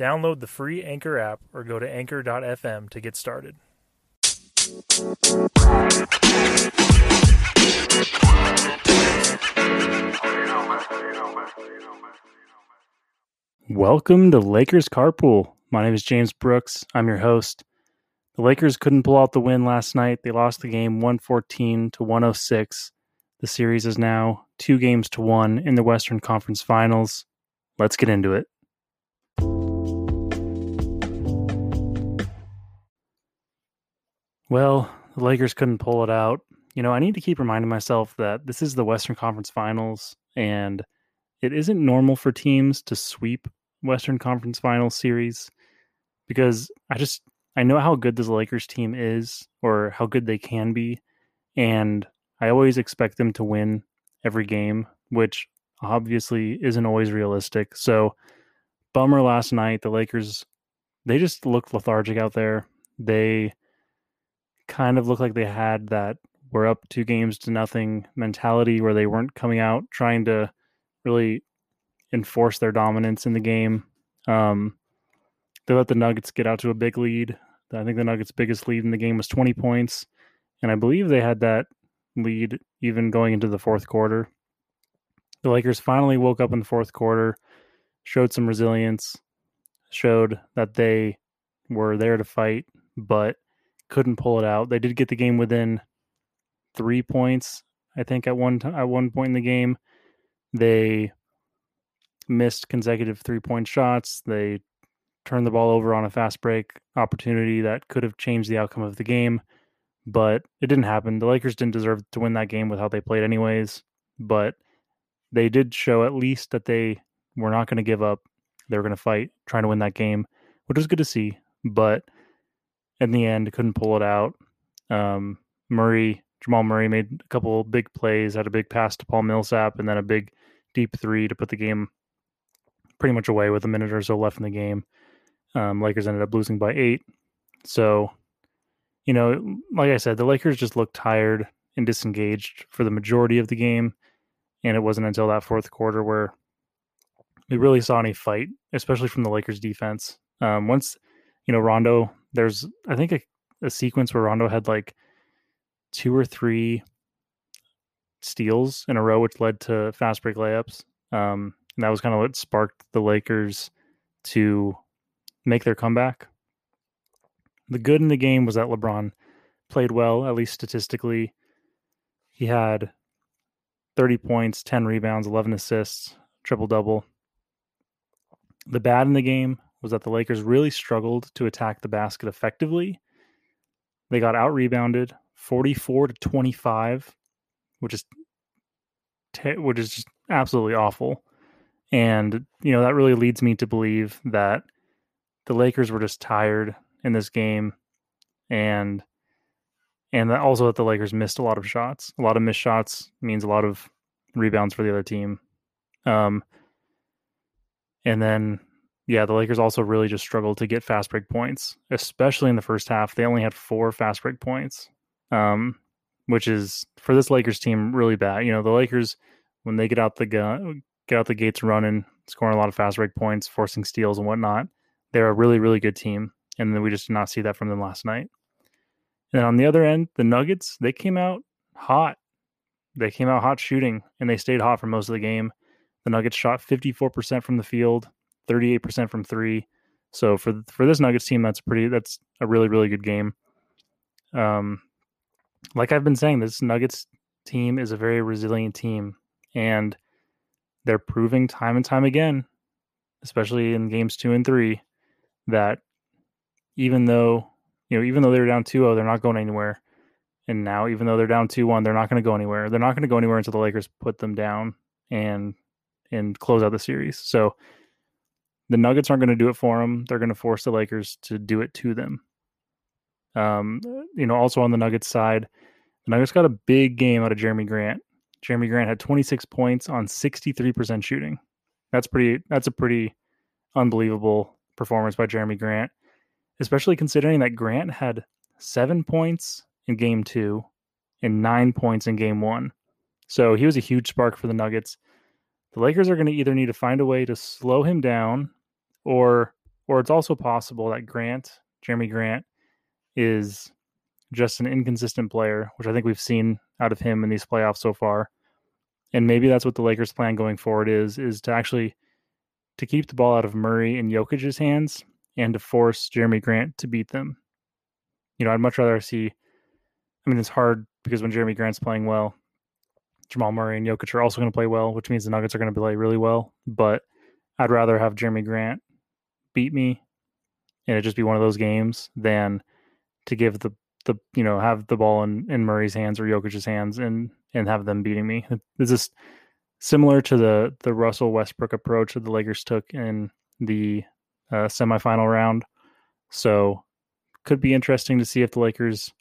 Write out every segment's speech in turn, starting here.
Download the free Anchor app or go to anchor.fm to get started. Welcome to Lakers Carpool. My name is James Brooks. I'm your host. The Lakers couldn't pull out the win last night. They lost the game 114 to 106. The series is now two games to one in the Western Conference Finals. Let's get into it. Well, the Lakers couldn't pull it out. You know, I need to keep reminding myself that this is the Western Conference Finals and it isn't normal for teams to sweep Western Conference Finals series because I just I know how good this Lakers team is or how good they can be and I always expect them to win every game, which obviously isn't always realistic. So bummer last night the Lakers they just looked lethargic out there. They kind of looked like they had that we're up two games to nothing mentality where they weren't coming out trying to really enforce their dominance in the game. Um, they let the Nuggets get out to a big lead. I think the Nuggets' biggest lead in the game was 20 points. And I believe they had that lead even going into the fourth quarter. The Lakers finally woke up in the fourth quarter, showed some resilience, showed that they were there to fight, but couldn't pull it out. They did get the game within three points, I think, at one t- at one point in the game. They missed consecutive three point shots. They turned the ball over on a fast break opportunity that could have changed the outcome of the game, but it didn't happen. The Lakers didn't deserve to win that game with how they played, anyways. But they did show at least that they were not going to give up. They were going to fight, trying to win that game, which was good to see. But in the end, couldn't pull it out. Um, Murray, Jamal Murray made a couple big plays, had a big pass to Paul Millsap, and then a big deep three to put the game pretty much away with a minute or so left in the game. Um, Lakers ended up losing by eight. So, you know, like I said, the Lakers just looked tired and disengaged for the majority of the game. And it wasn't until that fourth quarter where we really saw any fight, especially from the Lakers defense. Um, once, you know, Rondo, there's, I think, a, a sequence where Rondo had like two or three steals in a row, which led to fast break layups. Um, and that was kind of what sparked the Lakers to make their comeback. The good in the game was that LeBron played well, at least statistically. He had 30 points, 10 rebounds, 11 assists, triple double. The bad in the game was that the Lakers really struggled to attack the basket effectively. They got out rebounded 44 to 25, which is which is just absolutely awful. And you know that really leads me to believe that the Lakers were just tired in this game, and and that also that the Lakers missed a lot of shots. A lot of missed shots means a lot of rebounds for the other team. Um, and then yeah, the Lakers also really just struggled to get fast break points, especially in the first half. They only had four fast break points, um, which is for this Lakers team really bad. You know, the Lakers when they get out the gun, get out the gates running, scoring a lot of fast break points, forcing steals and whatnot. They're a really, really good team, and then we just did not see that from them last night. And on the other end, the Nuggets they came out hot. They came out hot shooting, and they stayed hot for most of the game. The Nuggets shot 54% from the field, 38% from three. So for for this Nuggets team, that's pretty. That's a really really good game. Um, like I've been saying, this Nuggets team is a very resilient team, and they're proving time and time again, especially in games two and three, that even though you know even though they're down 2-0, they're not going anywhere. And now, even though they're down 2-1, they're not going to go anywhere. They're not going to go anywhere until the Lakers put them down and and close out the series. So the Nuggets aren't going to do it for them. They're going to force the Lakers to do it to them. Um, you know, also on the Nuggets side, the Nuggets got a big game out of Jerami Grant. Jerami Grant had 26 points on 63% shooting. That's pretty. That's a pretty unbelievable performance by Jerami Grant, especially considering that Grant had seven points in Game Two and nine points in Game One. So he was a huge spark for the Nuggets. The Lakers are going to either need to find a way to slow him down, or or it's also possible that Grant, Jerami Grant, is just an inconsistent player, which I think we've seen out of him in these playoffs so far. And maybe that's what the Lakers' plan going forward is: is to actually to keep the ball out of Murray and Jokic's hands and to force Jerami Grant to beat them. You know, I'd much rather see. I mean, it's hard because when Jerami Grant's playing well, Jamal Murray and Jokic are also going to play well, which means the Nuggets are going to play really well. But I'd rather have Jerami Grant beat me and it just be one of those games than to give the the you know have the ball in, in Murray's hands or Jokic's hands and and have them beating me. It's just similar to the the Russell Westbrook approach that the Lakers took in the uh, semifinal round. So could be interesting to see if the Lakers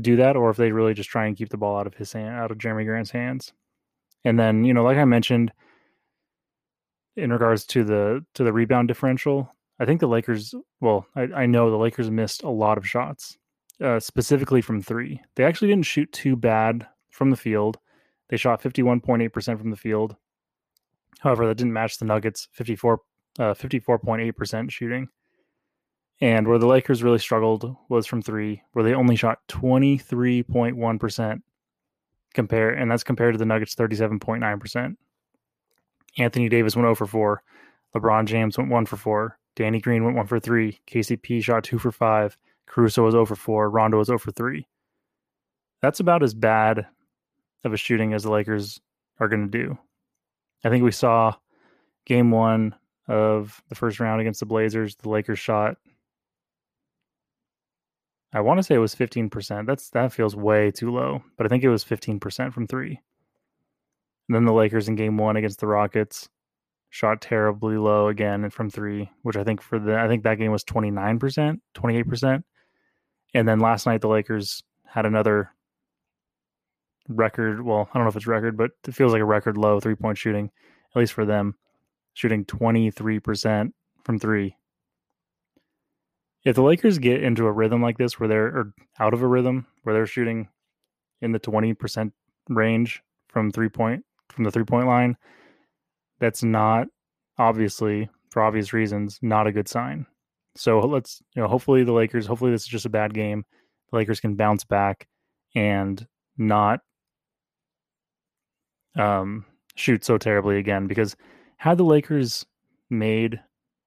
do that or if they really just try and keep the ball out of his hand, out of Jerami Grant's hands. And then, you know, like I mentioned in regards to the to the rebound differential, I think the Lakers, well, I, I know the Lakers missed a lot of shots, uh, specifically from three. They actually didn't shoot too bad from the field. They shot 51.8% from the field. However, that didn't match the Nuggets 54 uh, 54.8% shooting. And where the Lakers really struggled was from three, where they only shot 23.1% compare, and that's compared to the Nuggets 37.9%. Anthony Davis went 0 for 4. LeBron James went 1 for 4. Danny Green went 1 for 3. KCP shot 2 for 5. Caruso was 0 for 4. Rondo was 0 for 3. That's about as bad of a shooting as the Lakers are going to do. I think we saw game one of the first round against the Blazers. The Lakers shot I want to say it was 15%. That's that feels way too low, but I think it was 15% from 3. And then the Lakers in game 1 against the Rockets shot terribly low again from 3, which I think for the I think that game was 29%, 28%. And then last night the Lakers had another record, well, I don't know if it's record, but it feels like a record low three-point shooting at least for them, shooting 23% from 3 if the Lakers get into a rhythm like this where they're or out of a rhythm where they're shooting in the 20% range from three point from the three point line, that's not obviously for obvious reasons not a good sign. So let's you know hopefully the Lakers hopefully this is just a bad game. The Lakers can bounce back and not um shoot so terribly again because had the Lakers made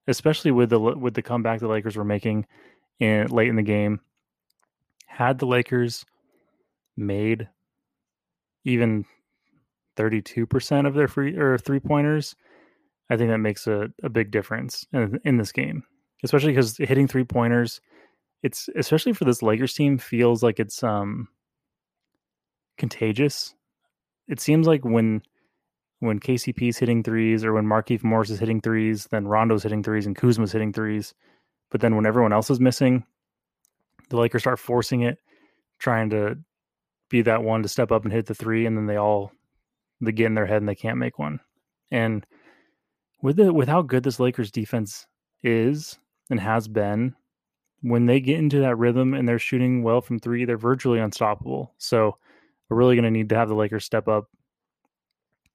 especially with the with the comeback the Lakers were making in late in the game. Had the Lakers made even 32% of their free or three pointers, I think that makes a, a big difference in, in this game, especially because hitting three pointers, it's especially for this Lakers team feels like it's um contagious. It seems like when when KCP's hitting threes or when Markieff Morris is hitting threes, then Rondo's hitting threes and Kuzma's hitting threes. But then when everyone else is missing, the Lakers start forcing it, trying to be that one to step up and hit the three, and then they all they get in their head and they can't make one. And with the with how good this Lakers defense is and has been, when they get into that rhythm and they're shooting well from three, they're virtually unstoppable. So we're really going to need to have the Lakers step up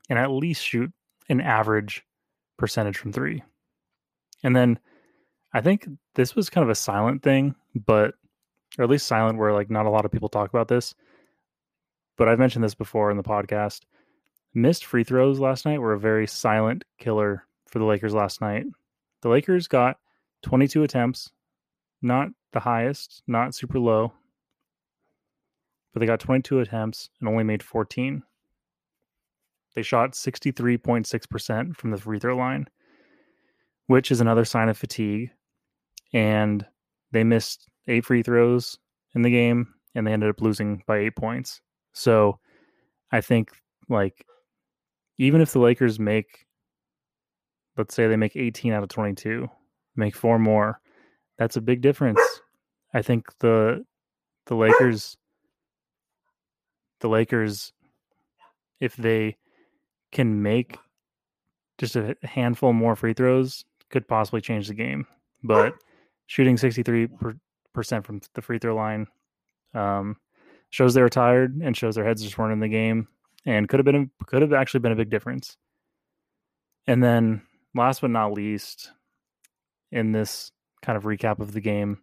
and at least shoot an average percentage from three. And then I think this was kind of a silent thing, but or at least silent where like not a lot of people talk about this. But I've mentioned this before in the podcast. Missed free throws last night were a very silent killer for the Lakers last night. The Lakers got 22 attempts, not the highest, not super low, but they got 22 attempts and only made 14. They shot 63.6% from the free throw line, which is another sign of fatigue. And they missed eight free throws in the game and they ended up losing by eight points. So I think, like, even if the Lakers make, let's say they make 18 out of 22, make four more, that's a big difference. I think the the Lakers the Lakers if they can make just a handful more free throws could possibly change the game. But shooting 63% from the free throw line um, shows they were tired and shows their heads just weren't in the game and could have been could have actually been a big difference. And then last but not least in this kind of recap of the game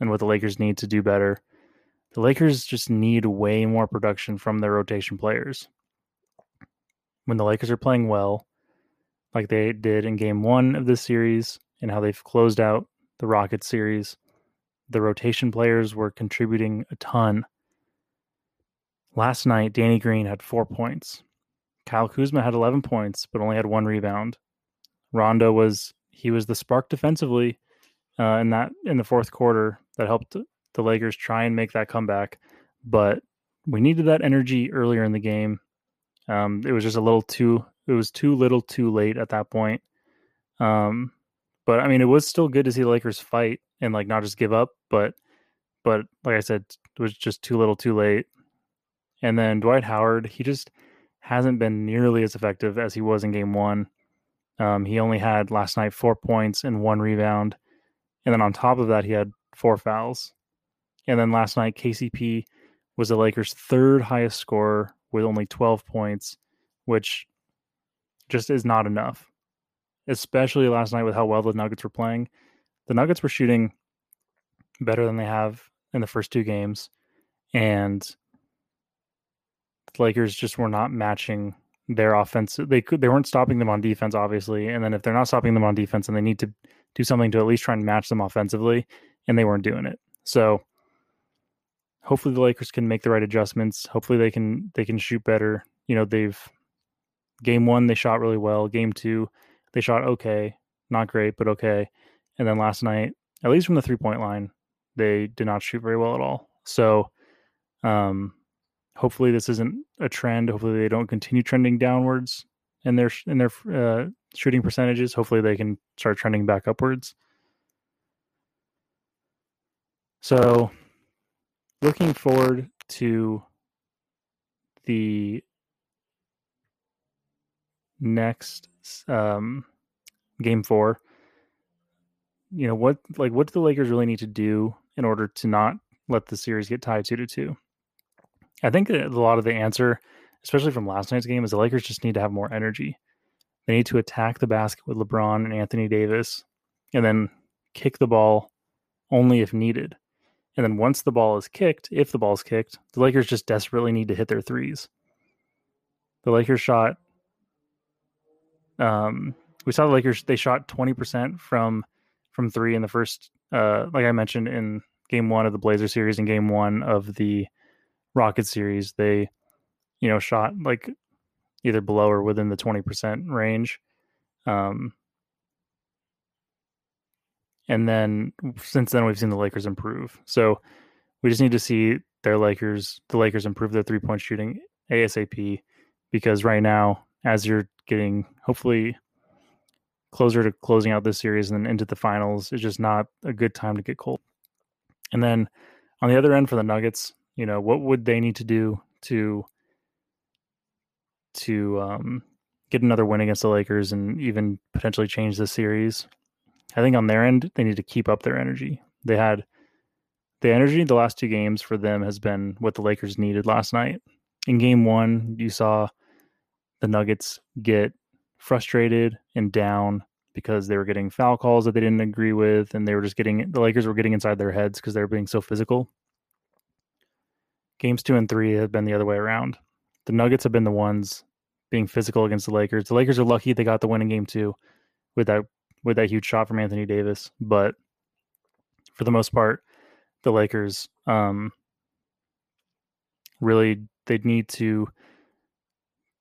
and what the Lakers need to do better. The Lakers just need way more production from their rotation players. When the Lakers are playing well, like they did in game one of this series and how they've closed out the Rockets series, the rotation players were contributing a ton. Last night, Danny Green had four points. Kyle Kuzma had 11 points, but only had one rebound. Rondo was he was the spark defensively uh, in that in the fourth quarter that helped the Lakers try and make that comeback. But we needed that energy earlier in the game. Um, it was just a little too it was too little too late at that point. Um, but I mean, it was still good to see the Lakers fight and like not just give up. But but like I said, it was just too little too late. And then Dwight Howard, he just hasn't been nearly as effective as he was in game one. Um, he only had last night four points and one rebound. And then on top of that, he had four fouls. And then last night, KCP was the Lakers' third highest scorer with only 12 points, which just is not enough, especially last night with how well the Nuggets were playing. The Nuggets were shooting better than they have in the first two games. And Lakers just were not matching their offense. They could they weren't stopping them on defense, obviously. And then if they're not stopping them on defense, and they need to do something to at least try and match them offensively. And they weren't doing it. So hopefully the Lakers can make the right adjustments. Hopefully they can they can shoot better. You know, they've game one they shot really well. Game two, they shot okay. Not great, but okay. And then last night, at least from the three point line, they did not shoot very well at all. So um hopefully this isn't a trend. Hopefully they don't continue trending downwards in their in their uh, shooting percentages. Hopefully they can start trending back upwards. So, looking forward to the next um, game four. You know what? Like, what do the Lakers really need to do in order to not let the series get tied two to two? I think a lot of the answer, especially from last night's game, is the Lakers just need to have more energy. They need to attack the basket with LeBron and Anthony Davis and then kick the ball only if needed. And then once the ball is kicked, if the ball is kicked, the Lakers just desperately need to hit their threes. The Lakers shot um we saw the Lakers they shot 20% from from 3 in the first uh like I mentioned in game 1 of the Blazer series and game 1 of the Rocket series, they, you know, shot like either below or within the 20% range. Um, and then since then, we've seen the Lakers improve. So we just need to see their Lakers, the Lakers improve their three point shooting ASAP because right now, as you're getting hopefully closer to closing out this series and then into the finals, it's just not a good time to get cold. And then on the other end for the Nuggets, you know, what would they need to do to to um, get another win against the Lakers and even potentially change the series? I think on their end, they need to keep up their energy. They had the energy the last two games for them has been what the Lakers needed last night. In game one, you saw the Nuggets get frustrated and down because they were getting foul calls that they didn't agree with, and they were just getting the Lakers were getting inside their heads because they were being so physical. Games two and three have been the other way around. The Nuggets have been the ones being physical against the Lakers. The Lakers are lucky they got the win in game two with that with that huge shot from Anthony Davis. But for the most part, the Lakers um, really they need to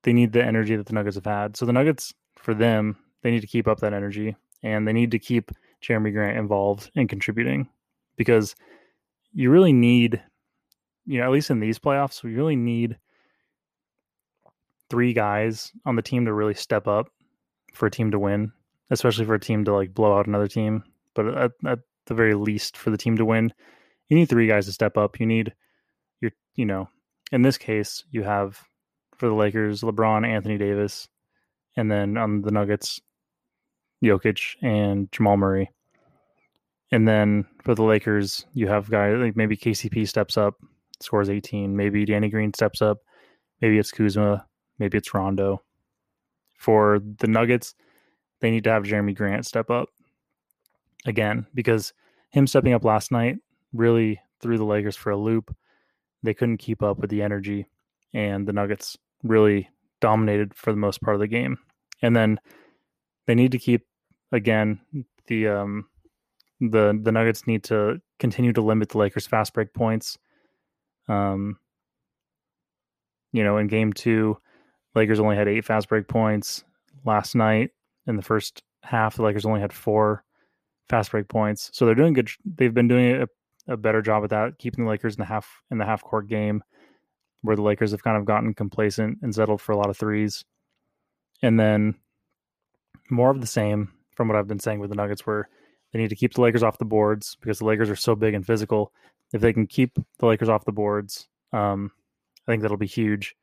they need the energy that the Nuggets have had. So the Nuggets for them, they need to keep up that energy and they need to keep Jerami Grant involved and contributing because you really need you know, at least in these playoffs, we really need three guys on the team to really step up for a team to win, especially for a team to like blow out another team. But at, at the very least for the team to win. You need three guys to step up. You need your, you know, in this case, you have for the Lakers, LeBron, Anthony Davis, and then on the Nuggets, Jokic and Jamal Murray. And then for the Lakers, you have guys like maybe KCP steps up, scores 18. Maybe Danny Green steps up. Maybe it's Kuzma. Maybe it's Rondo. For the Nuggets, they need to have Jerami Grant step up again because him stepping up last night really threw the Lakers for a loop. They couldn't keep up with the energy, and the Nuggets really dominated for the most part of the game. And then they need to keep again the um the the Nuggets need to continue to limit the Lakers fast break points. Um you know, in game 2, Lakers only had 8 fast break points last night in the first half the Lakers only had 4 fast break points. So they're doing good they've been doing a, a better job at that keeping the Lakers in the half in the half court game where the Lakers have kind of gotten complacent and settled for a lot of threes. And then more of the same from what I've been saying with the Nuggets, where they need to keep the Lakers off the boards because the Lakers are so big and physical. If they can keep the Lakers off the boards, um, I think that'll be huge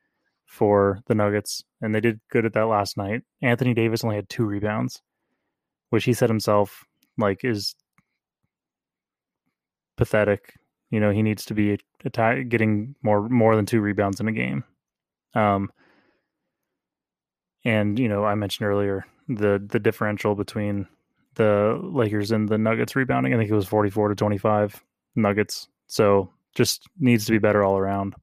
for the Nuggets. And they did good at that last night. Anthony Davis only had two rebounds, which he said himself like is pathetic. You know, he needs to be attack, getting more more than two rebounds in a game. Um, and you know, I mentioned earlier the the differential between the Lakers and the Nuggets rebounding. I think it was 44 to 25 Nuggets. So just needs to be better all around.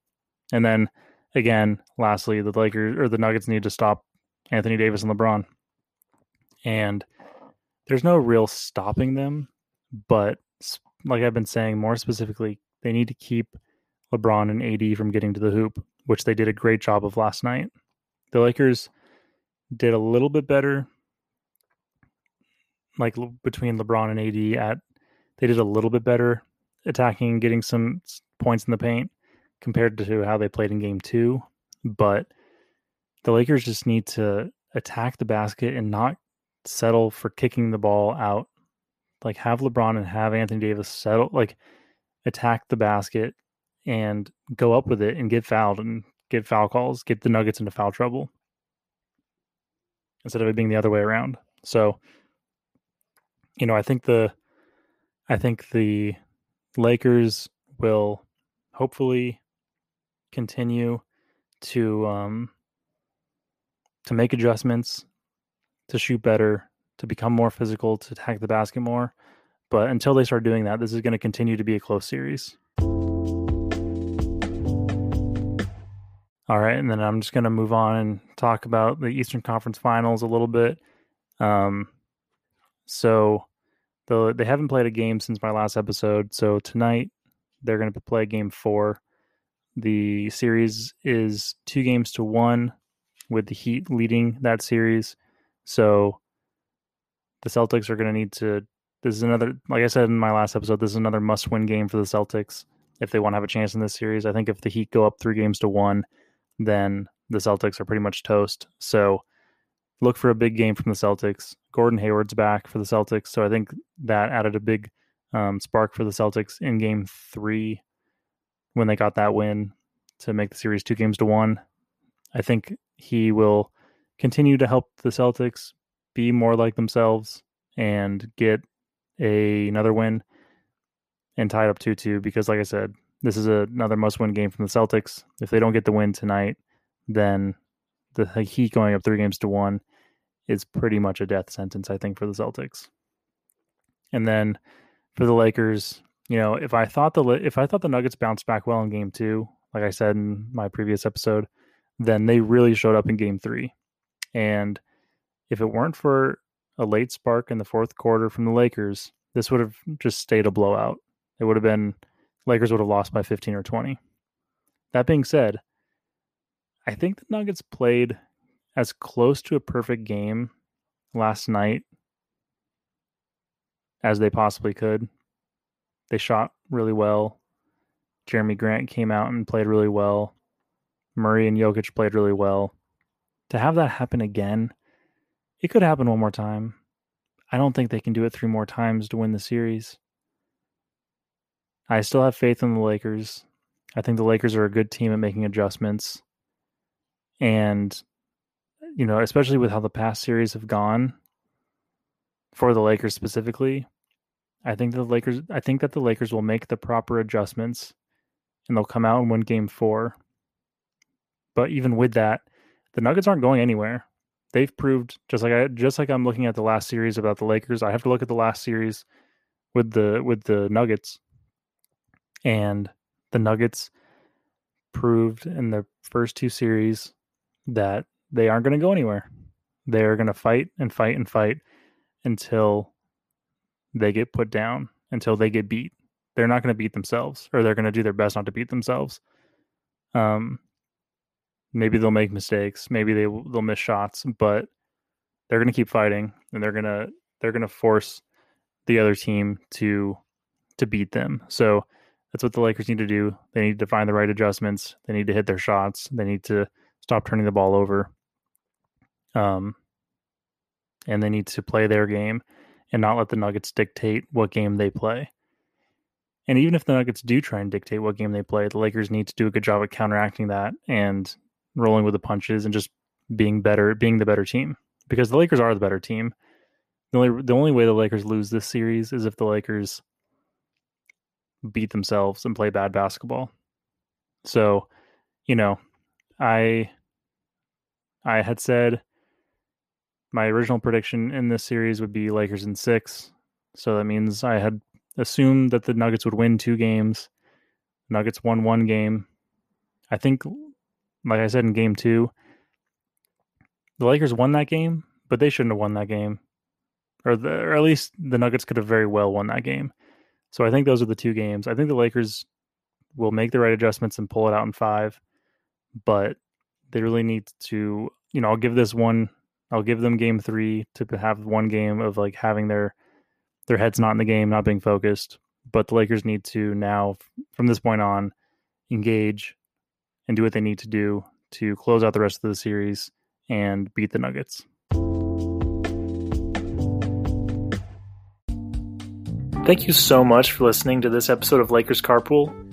And then again, lastly, the Lakers or the Nuggets need to stop Anthony Davis and LeBron. And there's no real stopping them, but like I've been saying more specifically, they need to keep LeBron and AD from getting to the hoop, which they did a great job of last night. The Lakers did a little bit better like between LeBron and AD at they did a little bit better attacking, getting some points in the paint compared to how they played in game 2, but the Lakers just need to attack the basket and not settle for kicking the ball out. Like have LeBron and have Anthony Davis settle like attack the basket and go up with it and get fouled and get foul calls, get the Nuggets into foul trouble instead of it being the other way around. So you know, I think the I think the Lakers will hopefully continue to um to make adjustments, to shoot better, to become more physical, to attack the basket more. But until they start doing that, this is going to continue to be a close series. All right, and then I'm just going to move on and talk about the Eastern Conference Finals a little bit. Um, so the they haven't played a game since my last episode. So tonight they're going to play game four. The series is two games to one, with the Heat leading that series. So the Celtics are going to need to. This is another, like I said in my last episode, this is another must-win game for the Celtics if they want to have a chance in this series. I think if the Heat go up three games to one, then the Celtics are pretty much toast. So look for a big game from the Celtics. Gordon Hayward's back for the Celtics, so I think that added a big um, spark for the Celtics in Game Three when they got that win to make the series two games to one. I think he will continue to help the Celtics be more like themselves and get a, another win and tie it up 2 2 because, like I said, this is a, another must win game from the Celtics. If they don't get the win tonight, then the Heat going up three games to one is pretty much a death sentence, I think, for the Celtics. And then for the Lakers, you know, if I thought the if I thought the Nuggets bounced back well in Game Two, like I said in my previous episode, then they really showed up in Game Three. And if it weren't for a late spark in the fourth quarter from the Lakers, this would have just stayed a blowout. It would have been Lakers would have lost by 15 or 20. That being said, I think the Nuggets played as close to a perfect game last night as they possibly could. They shot really well. Jerami Grant came out and played really well. Murray and Jokic played really well. To have that happen again, it could happen one more time. I don't think they can do it three more times to win the series. I still have faith in the Lakers. I think the Lakers are a good team at making adjustments. And, you know, especially with how the past series have gone for the Lakers specifically, I think the Lakers I think that the Lakers will make the proper adjustments and they'll come out and win game four. But even with that, the Nuggets aren't going anywhere. They've proved just like I just like I'm looking at the last series about the Lakers, I have to look at the last series with the with the Nuggets. And the Nuggets proved in the first two series that they aren't going to go anywhere. They're going to fight and fight and fight until they get put down, until they get beat. They're not going to beat themselves, or they're going to do their best not to beat themselves. Um, maybe they'll make mistakes, maybe they they'll miss shots, but they're going to keep fighting, and they're gonna they're going to force the other team to to beat them. So that's what the Lakers need to do. They need to find the right adjustments. They need to hit their shots. They need to stop turning the ball over. Um, and they need to play their game and not let the Nuggets dictate what game they play. And even if the Nuggets do try and dictate what game they play, the Lakers need to do a good job at counteracting that and rolling with the punches and just being better, being the better team. Because the Lakers are the better team. The only the only way the Lakers lose this series is if the Lakers beat themselves and play bad basketball. So, you know, I I had said my original prediction in this series would be Lakers in 6. So that means I had assumed that the Nuggets would win two games. Nuggets won one game. I think like I said in game 2, the Lakers won that game, but they shouldn't have won that game. Or, the, or at least the Nuggets could have very well won that game. So I think those are the two games. I think the Lakers will make the right adjustments and pull it out in five, but they really need to, you know, I'll give this one, I'll give them game three to have one game of like having their their heads not in the game, not being focused. But the Lakers need to now, from this point on, engage and do what they need to do to close out the rest of the series and beat the Nuggets. Thank you so much for listening to this episode of Lakers Carpool.